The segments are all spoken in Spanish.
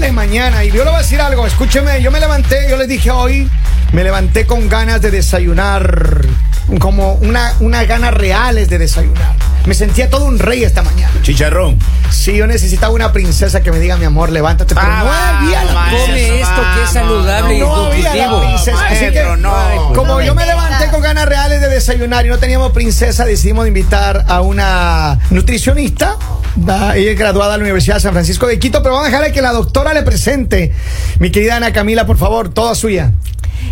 Agradable mañana. Y yo le voy a decir algo, escúcheme, yo me levanté, yo les dije hoy, me levanté con ganas de desayunar, como una, unas ganas reales de desayunar. Me sentía todo un rey esta mañana. Chicharrón. Sí, yo necesitaba una princesa que me diga, mi amor, levántate. Pero Ah, no había la vamos. Come esto que es saludable y No había la nutritivo. princesa. Así que, no. como No yo me levanté con ganas reales de desayunar y no teníamos princesa, decidimos invitar a una nutricionista. Va, Ella es graduada de la Universidad de San Francisco de Quito, pero vamos a dejarle que la doctora le presente. Mi querida Ana Camila, por favor, toda suya.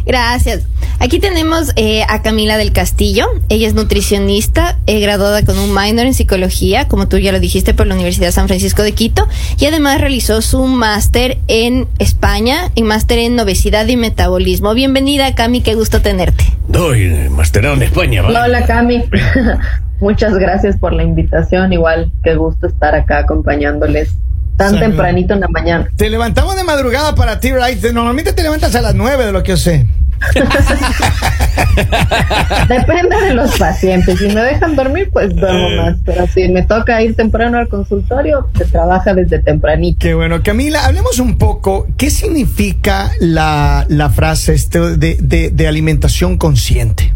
Gracias. Aquí tenemos eh, a Camila del Castillo. Ella es nutricionista, eh, graduada con un minor en psicología, como tú ya lo dijiste, por la Universidad de San Francisco de Quito. Y además realizó su máster en España, en máster en obesidad y metabolismo. Bienvenida, Cami, qué gusto tenerte. Doy, masterado en España, ¿vale? Hola Cami, muchas gracias por la invitación. Igual, qué gusto estar acá acompañándoles tan Salud. tempranito en la mañana. Te levantamos de madrugada para ti, right? Normalmente te levantas a las 9 de lo que yo sé. Depende de los pacientes. Si me dejan dormir, pues duermo más. Pero si me toca ir temprano al consultorio, se trabaja desde tempranito. Qué bueno. Camila, hablemos un poco. ¿Qué significa la, la frase este de, de- de alimentación consciente?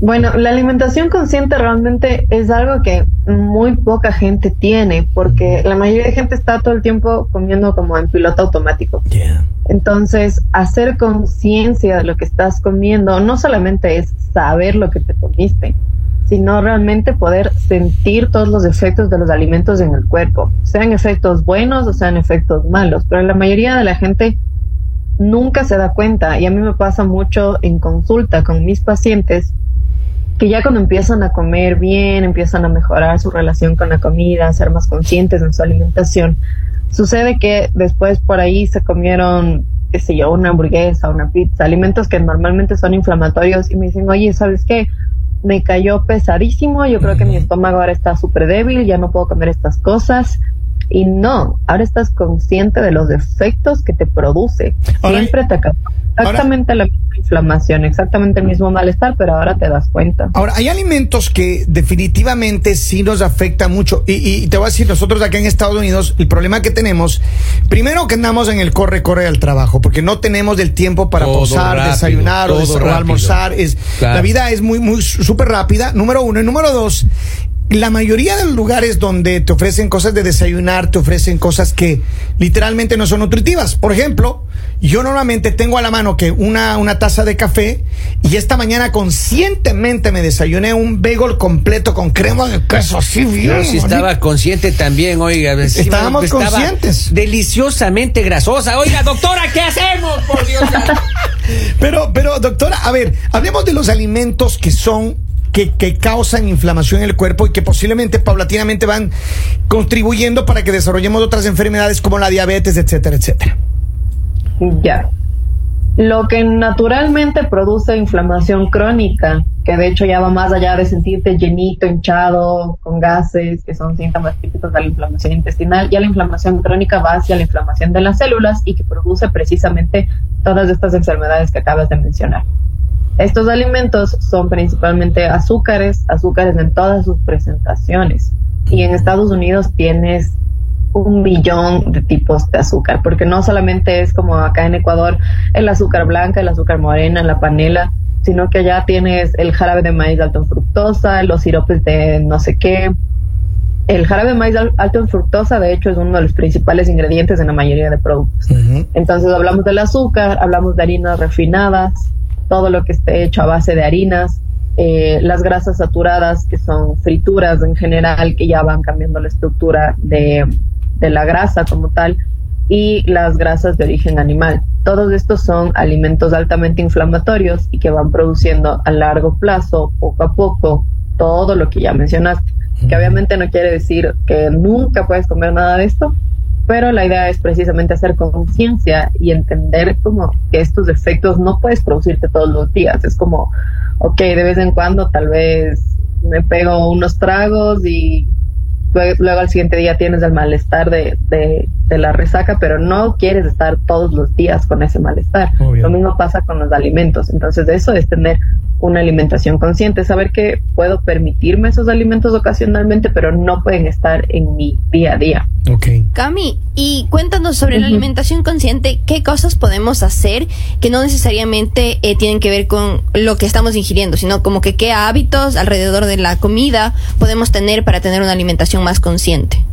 Bueno, la alimentación consciente realmente es algo que muy poca gente tiene, porque la mayoría de gente está todo el tiempo comiendo como en piloto automático. Entonces, hacer conciencia de lo que estás comiendo no solamente es saber lo que te comiste, sino realmente poder sentir todos los efectos de los alimentos en el cuerpo, sean efectos buenos o sean efectos malos, pero la mayoría de la gente nunca se da cuenta y a mí me pasa mucho en consulta con mis pacientes que ya cuando empiezan a comer bien, empiezan a mejorar su relación con la comida, a ser más conscientes en su alimentación, sucede que después por ahí se comieron, qué sé yo, una hamburguesa, una pizza, alimentos que normalmente son inflamatorios y me dicen, oye, ¿sabes qué? Me cayó pesadísimo, yo creo que mi estómago ahora está súper débil, ya no puedo comer estas cosas. Y no, ahora estás consciente de los efectos que te produce. Ahora- Siempre te causa exactamente la misma inflamación, exactamente el mismo malestar, pero ahora te das cuenta. Ahora, hay alimentos que definitivamente sí nos afectan mucho. Y, y te voy a decir, nosotros acá en Estados Unidos, el problema que tenemos, primero que andamos en el corre, corre al trabajo, porque no tenemos el tiempo para Todo posar, rápido, desayunar o, des- rápido. almorzar. Es, Claro. La vida es muy, muy súper rápida, número uno. Y número dos, la mayoría de los lugares donde te ofrecen cosas de desayunar, te ofrecen cosas que literalmente no son nutritivas. Por ejemplo, yo normalmente tengo a la mano que una, una taza de café y esta mañana conscientemente me desayuné un bagel completo con crema de queso así bien. Yo sí estaba consciente también, oiga. encima Estábamos estaba conscientes. Deliciosamente grasosa. Oiga, doctora, ¿qué hacemos? Por Dios. Pero, pero, doctora, a ver, hablemos de los alimentos que son, que, que causan inflamación en el cuerpo y que posiblemente paulatinamente van contribuyendo para que desarrollemos otras enfermedades como la diabetes, etcétera, etcétera. Ya. Lo que naturalmente produce inflamación crónica, que de hecho ya va más allá de sentirte llenito, hinchado, con gases, que son síntomas típicos de la inflamación intestinal, ya la inflamación crónica va hacia la inflamación de las células y que produce precisamente todas estas enfermedades que acabas de mencionar. Estos alimentos son principalmente azúcares, azúcares en todas sus presentaciones. Y en Estados Unidos tienes un millón de tipos de azúcar, porque no solamente es como acá en Ecuador el azúcar blanca, el azúcar morena, la panela, sino que allá tienes el jarabe de maíz alto en fructosa, los siropes de no sé qué. El jarabe de maíz al- alto en fructosa, de hecho, es uno de los principales ingredientes en la mayoría de productos. Entonces hablamos del azúcar, hablamos de harinas refinadas, todo lo que esté hecho a base de harinas, eh, las grasas saturadas, que son frituras en general, que ya van cambiando la estructura de, de la grasa como tal, y las grasas de origen animal. Todos estos son alimentos altamente inflamatorios y que van produciendo a largo plazo, poco a poco, todo lo que ya mencionaste. Que obviamente no quiere decir que nunca puedes comer nada de esto, pero la idea es precisamente hacer conciencia y entender como que estos efectos no puedes producirte todos los días. Es como, ok, de vez en cuando tal vez me pego unos tragos y lue- luego al siguiente día tienes el malestar de, de, de la resaca, pero no quieres estar todos los días con ese malestar. Obvio. Lo mismo pasa con los alimentos. Entonces eso es tener una alimentación consciente, saber que puedo permitirme esos alimentos ocasionalmente, pero no pueden estar en mi día a día. Ok. Cami, y cuéntanos sobre la alimentación consciente, ¿qué cosas podemos hacer que no necesariamente eh, tienen que ver con lo que estamos ingiriendo, sino como que qué hábitos alrededor de la comida podemos tener para tener una alimentación más consciente?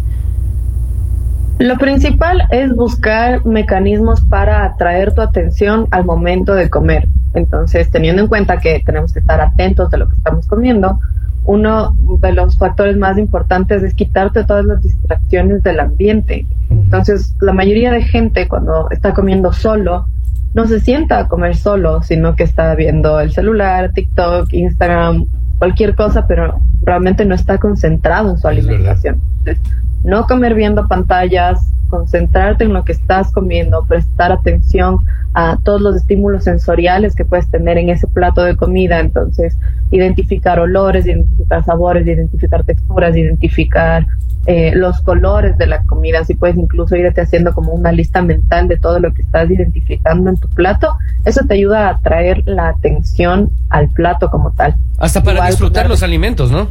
Lo principal es buscar mecanismos para atraer tu atención al momento de comer. Entonces, teniendo en cuenta que tenemos que estar atentos de lo que estamos comiendo, uno de los factores más importantes es quitarte todas las distracciones del ambiente. Entonces, la mayoría de gente cuando está comiendo solo, no se sienta a comer solo, sino que está viendo el celular, TikTok, Instagram, cualquier cosa, pero realmente no está concentrado en su alimentación. Entonces, no comer viendo pantallas, concentrarte en lo que estás comiendo, prestar atención a todos los estímulos sensoriales que puedes tener en ese plato de comida. Entonces, identificar olores, identificar sabores, identificar texturas, identificar eh, los colores de la comida. Si puedes incluso irte haciendo como una lista mental de todo lo que estás identificando en tu plato, eso te ayuda a atraer la atención al plato como tal. Hasta para Igual, disfrutar claro. los alimentos, ¿no?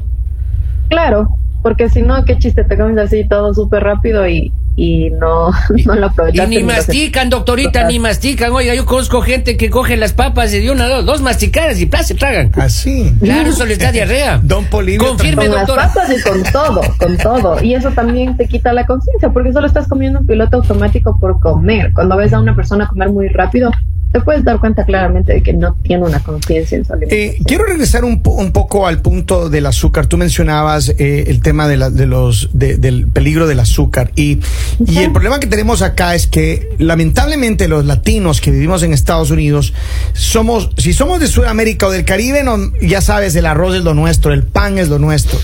Claro, porque si no, qué chiste, te comes así todo súper rápido y, y no, no lo Y aprovechaste. ni mastican, doctorita, ni mastican. Oiga, yo conozco gente que coge las papas y de una, dos, dos masticadas y ¡plá! se tragan. Así. Claro, eso les da diarrea. Don Polibio. Confirme, con las papas y con todo, con todo. Y eso también te quita la conciencia, porque solo estás comiendo un piloto automático por comer. Cuando ves a una persona comer muy rápido, te puedes dar cuenta claramente de que no tiene una conciencia en su alimentación. Eh, quiero regresar un, po- un poco al punto del azúcar. Tú mencionabas eh, el tema de la- de los, de- del peligro del azúcar. Y, y el problema que tenemos acá es que, lamentablemente, los latinos que vivimos en Estados Unidos, somos, si somos de Sudamérica o del Caribe, no, ya sabes, el arroz es lo nuestro, el pan es lo nuestro.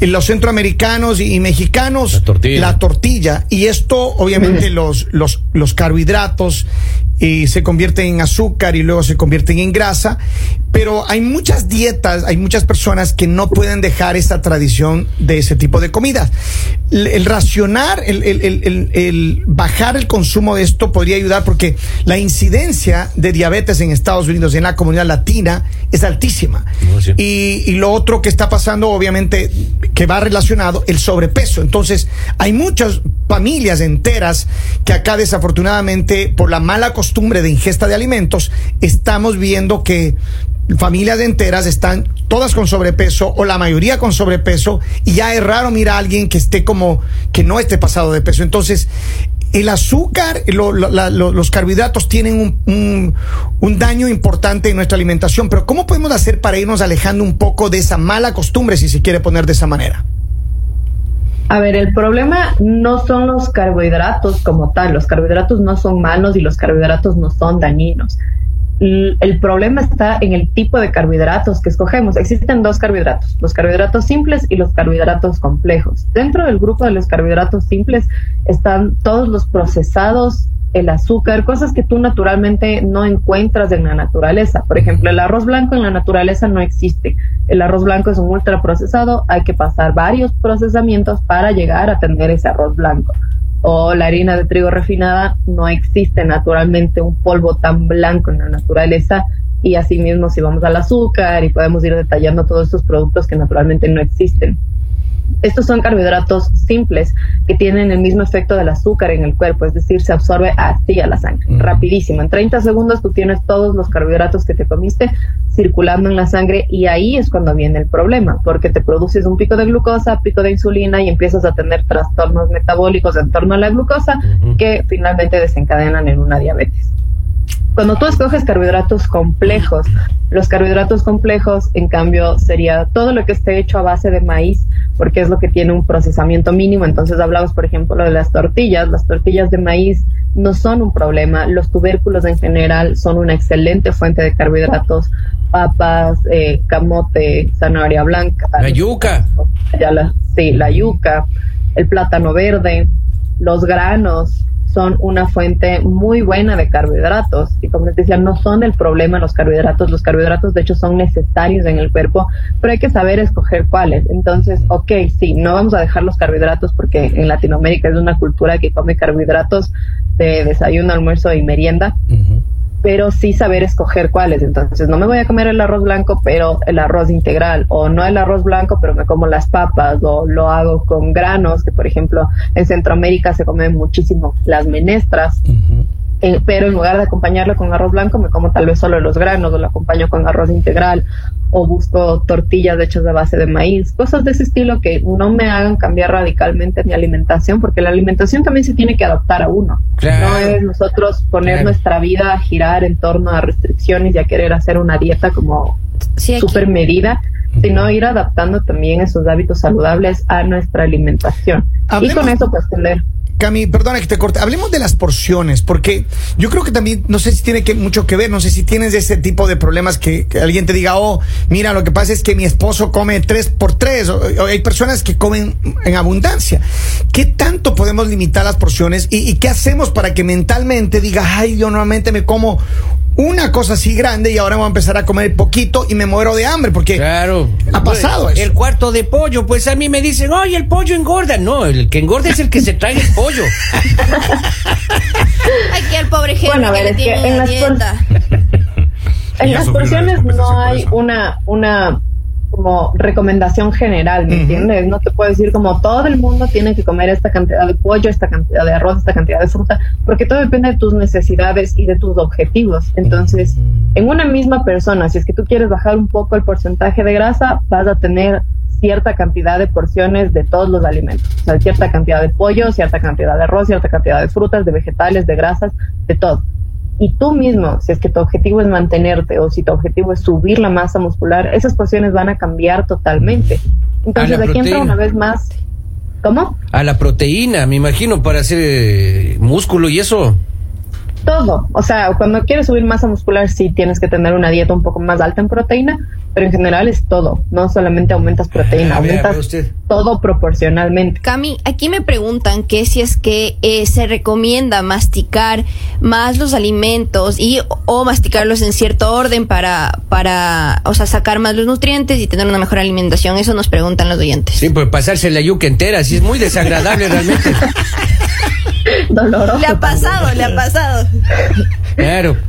Y los centroamericanos y, y mexicanos, La tortilla. la tortilla. Y esto, obviamente, los, los, los carbohidratos y se convierten en azúcar y luego se convierten en grasa. Pero hay muchas dietas, hay muchas personas que no pueden dejar esta tradición de ese tipo de comidas. El, el racionar, el, el- el- el- el bajar el consumo de esto podría ayudar porque la incidencia de diabetes en Estados Unidos y en la comunidad latina es altísima. No, sí. Y, y lo otro que está pasando, obviamente, que va relacionado, el sobrepeso. Entonces, hay muchas familias enteras que acá desafortunadamente, por la mala costumbre de ingesta de alimentos, estamos viendo que familias enteras están todas con sobrepeso o la mayoría con sobrepeso y ya es raro mirar a alguien que esté como que no esté pasado de peso. Entonces, el azúcar, lo- los carbohidratos tienen un- un daño importante en nuestra alimentación, pero ¿cómo podemos hacer para irnos alejando un poco de esa mala costumbre, si se quiere poner de esa manera? A ver, el problema no son los carbohidratos como tal. Los carbohidratos no son malos y los carbohidratos no son dañinos. El problema está en el tipo de carbohidratos que escogemos. Existen dos carbohidratos, los carbohidratos simples y los carbohidratos complejos. Dentro del grupo de los carbohidratos simples están todos los procesados, el azúcar, cosas que tú naturalmente no encuentras en la naturaleza. Por ejemplo, el arroz blanco en la naturaleza no existe. El arroz blanco es un ultraprocesado, hay que pasar varios procesamientos para llegar a tener ese arroz blanco. O la harina de trigo refinada, no existe naturalmente un polvo tan blanco en la naturaleza. Y asimismo, si vamos al azúcar y podemos ir detallando todos estos productos que naturalmente no existen. Estos son carbohidratos simples que tienen el mismo efecto del azúcar en el cuerpo, es decir, se absorbe así a la sangre, Mm. rapidísimo. En 30 segundos tú tienes todos los carbohidratos que te comiste circulando en la sangre y ahí es cuando viene el problema, porque te produces un pico de glucosa, pico de insulina y empiezas a tener trastornos metabólicos en torno a la glucosa que finalmente desencadenan en una diabetes. Cuando tú escoges carbohidratos complejos, los carbohidratos complejos, en cambio, sería todo lo que esté hecho a base de maíz, porque es lo que tiene un procesamiento mínimo. Entonces hablamos, por ejemplo, de las tortillas. Las tortillas de maíz no son un problema. Los tubérculos en general son una excelente fuente de carbohidratos. Papas, eh, camote, zanahoria blanca. La yuca. Ya la, sí, la yuca, el plátano verde, los granos son una fuente muy buena de carbohidratos. Y como les decía no son el problema los carbohidratos. Los carbohidratos de hecho son necesarios en el cuerpo pero hay que saber escoger cuáles. Entonces ok sí no vamos a dejar los carbohidratos porque en Latinoamérica es una cultura que come carbohidratos de desayuno almuerzo y merienda pero sí saber escoger cuáles. Entonces, no me voy a comer el arroz blanco, pero el arroz integral, o no el arroz blanco, pero me como las papas, o lo hago con granos, que por ejemplo en Centroamérica se comen muchísimo las menestras. Eh, pero en lugar de acompañarlo con arroz blanco, me como tal vez solo los granos o lo acompaño con arroz integral o busco tortillas hechas de base de maíz, cosas de ese estilo que no me hagan cambiar radicalmente mi alimentación, porque la alimentación también se tiene que adaptar a uno. No es nosotros poner nuestra vida a girar en torno a restricciones y a querer hacer una dieta como súper medida, sino ir adaptando también esos hábitos saludables a nuestra alimentación. Y con eso pues tener Cami, perdona que te corte. Hablemos de las porciones, porque yo creo que también, no sé si tiene que, mucho que ver, no sé si tienes ese tipo de problemas que, alguien te diga, oh, mira, lo que pasa es que mi esposo come tres por tres, o, hay personas que comen en abundancia. ¿Qué tanto podemos limitar las porciones y, y qué hacemos para que mentalmente diga, ay, yo normalmente me como una cosa así grande y ahora voy a empezar a comer poquito y me muero de hambre porque claro. ha pasado eso. El cuarto de pollo, pues a mí me dicen, oye, el pollo engorda. No, el que engorda es el que se trae el pollo. Aquí al pobre gente bueno, a ver, es que en las, en las porciones no hay una, una como recomendación general, ¿me entiendes? No te puedo decir como todo el mundo tiene que comer esta cantidad de pollo, esta cantidad de arroz, esta cantidad de fruta, porque todo depende de tus necesidades y de tus objetivos. Entonces, en una misma persona, si es que tú quieres bajar un poco el porcentaje de grasa, vas a tener cierta cantidad de porciones de todos los alimentos, o sea, cierta cantidad de pollo, cierta cantidad de arroz, cierta cantidad de frutas, de vegetales, de grasas, de todo y tú mismo, si es que tu objetivo es mantenerte o si tu objetivo es subir la masa muscular, esas porciones van a cambiar totalmente. Entonces aquí entra una vez más. ¿Cómo? A la proteína, me imagino, para hacer eh, músculo y eso. Todo. O sea, cuando quieres subir masa muscular, sí tienes que tener una dieta un poco más alta en proteína, pero en general es todo, no solamente aumentas proteína, aumentas todo proporcionalmente. Cami, aquí me preguntan que si es que eh, se recomienda masticar más los alimentos y o masticarlos en cierto orden para, para, o sea, sacar más los nutrientes y tener una mejor alimentación. Eso nos preguntan los oyentes. Sí, pues pasarse la yuca entera, sí es muy desagradable realmente. Doloroso. Le ha pasado, le ha pasado.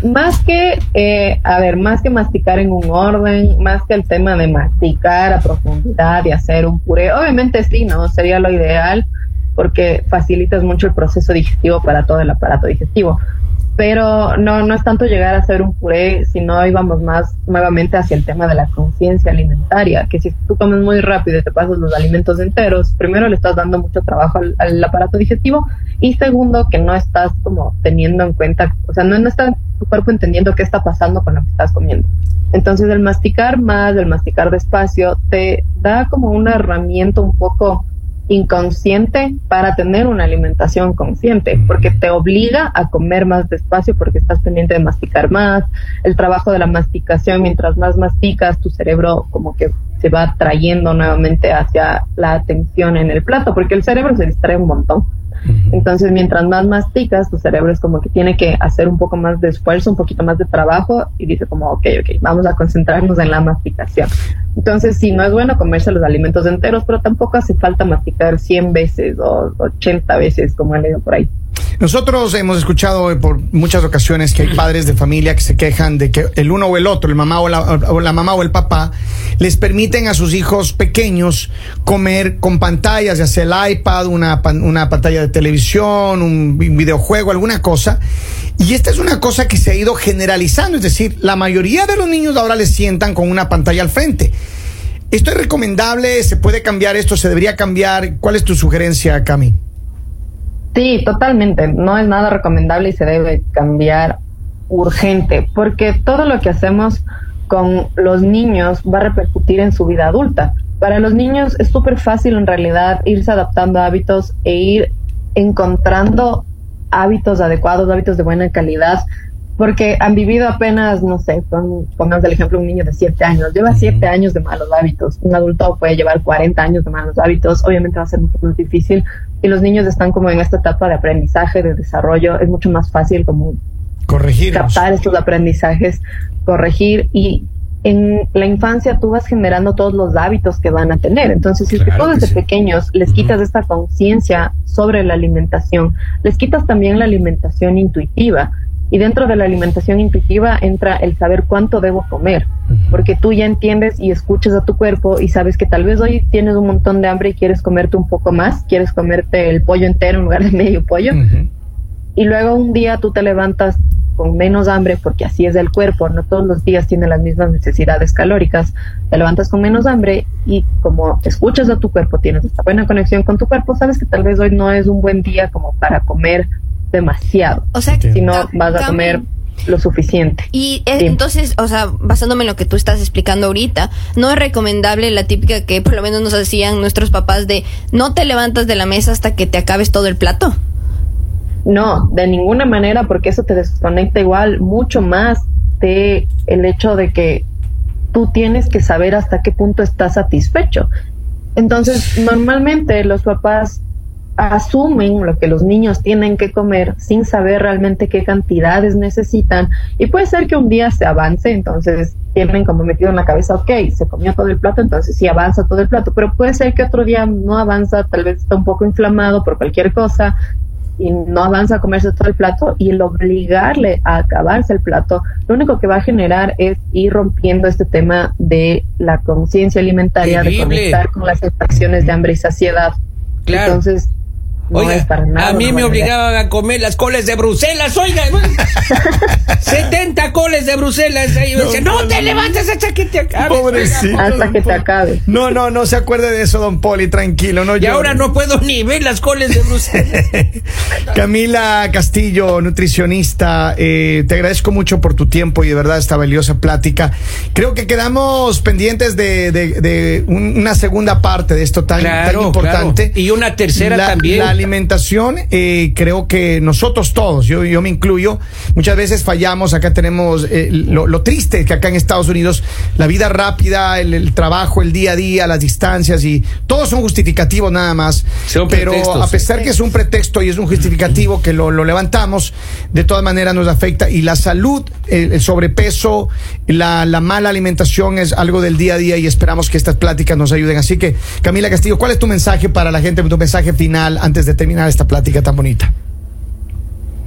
Más que, eh, a ver, más que masticar en un orden, más que el tema de masticar a profundidad y hacer un puré, obviamente sí, ¿no? Sería lo ideal porque facilitas mucho el proceso digestivo para todo el aparato digestivo pero no, no es tanto llegar a hacer un puré, sino íbamos más nuevamente hacia el tema de la conciencia alimentaria, que si tú comes muy rápido y te pasas los alimentos enteros, primero le estás dando mucho trabajo al, aparato digestivo y segundo que no estás como teniendo en cuenta, o sea, no, no está tu cuerpo entendiendo qué está pasando con lo que estás comiendo. Entonces el masticar más, el masticar despacio, te da como una herramienta un poco inconsciente para tener una alimentación consciente, porque te obliga a comer más despacio porque estás pendiente de masticar más, el trabajo de la masticación, mientras más masticas, tu cerebro como que se va trayendo nuevamente hacia la atención en el plato, porque el cerebro se distrae un montón. Entonces, mientras más masticas, tu cerebro es como que tiene que hacer un poco más de esfuerzo, un poquito más de trabajo y dice como, ok, ok, vamos a concentrarnos en la masticación. Entonces, sí, no es bueno comerse los alimentos enteros, pero tampoco hace falta masticar 100 veces o 80 veces, como he leído por ahí. Nosotros hemos escuchado por muchas ocasiones que hay padres de familia que se quejan de que el uno o el otro, el mamá o la, mamá o el papá, les permiten a sus hijos pequeños comer con pantallas, ya sea el iPad, una, una pantalla de televisión, un videojuego, alguna cosa. Y esta es una cosa que se ha ido generalizando, es decir, la mayoría de los niños ahora les sientan con una pantalla al frente. ¿Esto es recomendable? ¿Se puede cambiar esto? ¿Se debería cambiar? ¿Cuál es tu sugerencia, Cami? Sí, totalmente. No es nada recomendable y se debe cambiar urgente, porque todo lo que hacemos con los niños va a repercutir en su vida adulta. Para los niños es súper fácil en realidad irse adaptando a hábitos e ir encontrando hábitos adecuados, hábitos de buena calidad, porque han vivido apenas, no sé, pongamos el ejemplo un niño de 7 años, lleva 7 años de malos hábitos, un adulto puede llevar 40 años de malos hábitos, obviamente va a ser mucho más difícil. Y los niños están como en esta etapa de aprendizaje, de desarrollo, es mucho más fácil como corregir captar estos aprendizajes, corregir. Y en la infancia tú vas generando todos los hábitos que van a tener. Entonces, si es que tú desde pequeños les quitas esta conciencia sobre la alimentación, les quitas también la alimentación intuitiva Y dentro de la alimentación intuitiva entra el saber cuánto debo comer, porque tú ya entiendes y escuchas a tu cuerpo y sabes que tal vez hoy tienes un montón de hambre y quieres comerte un poco más, quieres comerte el pollo entero en lugar de medio pollo. Y luego un día tú te levantas con menos hambre, porque así es el cuerpo, no todos los días tiene las mismas necesidades calóricas, te levantas con menos hambre y como escuchas a tu cuerpo, tienes esta buena conexión con tu cuerpo, sabes que tal vez hoy no es un buen día como para comer demasiado, O sea, si no vas a comer lo suficiente. Y Sí. entonces, o sea, basándome en lo que tú estás explicando ahorita, no es recomendable la típica que por lo menos nos hacían nuestros papás de no te levantas de la mesa hasta que te acabes todo el plato. No, de ninguna manera, porque eso te desconecta igual mucho más de el hecho de que tú tienes que saber hasta qué punto estás satisfecho. Entonces, normalmente los papás asumen lo que los niños tienen que comer sin saber realmente qué cantidades necesitan y puede ser que un día se avance, entonces tienen como metido en la cabeza, ok, se comió todo el plato, entonces sí avanza todo el plato, pero puede ser que otro día no avanza, tal vez está un poco inflamado por cualquier cosa y no avanza a comerse todo el plato y el obligarle a acabarse el plato, lo único que va a generar es ir rompiendo este tema de la conciencia alimentaria, de conectar con las sensaciones de hambre y saciedad. Claro. Entonces, no Oiga, es para nada. a mí me obligaban a comer las coles de Bruselas, oiga. 70 coles de Bruselas. Ahí me decían, no te levantes hasta que te acabes. Pobrecito. Hasta que te acabe. No, no, no se acuerde de eso, don Poli, tranquilo. No Y llore. ahora no puedo ni ver las coles de Bruselas. Camila Castillo, nutricionista, eh, te agradezco mucho por tu tiempo y de verdad esta valiosa plática. Creo que quedamos pendientes de, de- de un- una segunda parte de esto tan, tan importante. claro. Y una tercera la, también. La alimentación, eh, creo que nosotros todos, yo, yo me incluyo, muchas veces fallamos. Acá tenemos eh, lo, lo triste que acá en Estados Unidos la vida rápida, el, el trabajo, el día a día, las distancias y todos son justificativos nada más. Son pero a pesar que es un pretexto y es un justificativo que lo, lo levantamos, de todas maneras nos afecta. Y la salud, el, el sobrepeso, la, la mala alimentación es algo del día a día y esperamos que estas pláticas nos ayuden. Así que, Camila Castillo, ¿cuál es tu mensaje para la gente, tu mensaje final antes de terminar esta plática tan bonita?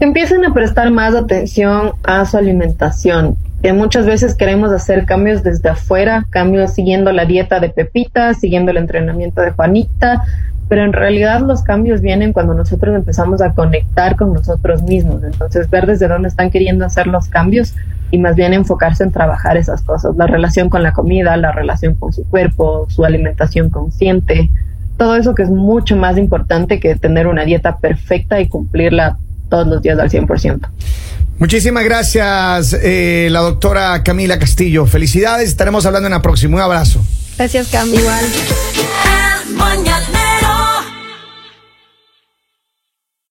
Empiecen a prestar más atención a su alimentación. Que muchas veces queremos hacer cambios desde afuera, cambios siguiendo la dieta de Pepita, siguiendo el entrenamiento de Juanita, pero en realidad los cambios vienen cuando nosotros empezamos a conectar con nosotros mismos. Entonces, ver desde dónde están queriendo hacer los cambios y más bien enfocarse en trabajar esas cosas, la relación con la comida, la relación con su cuerpo, su alimentación consciente, todo eso que es mucho más importante que tener una dieta perfecta y cumplirla todos los días al 100%. Muchísimas gracias, eh, la doctora Camila Castillo. Felicidades, estaremos hablando en la próxima. Un abrazo. Gracias, Cam. Igual. El mañanero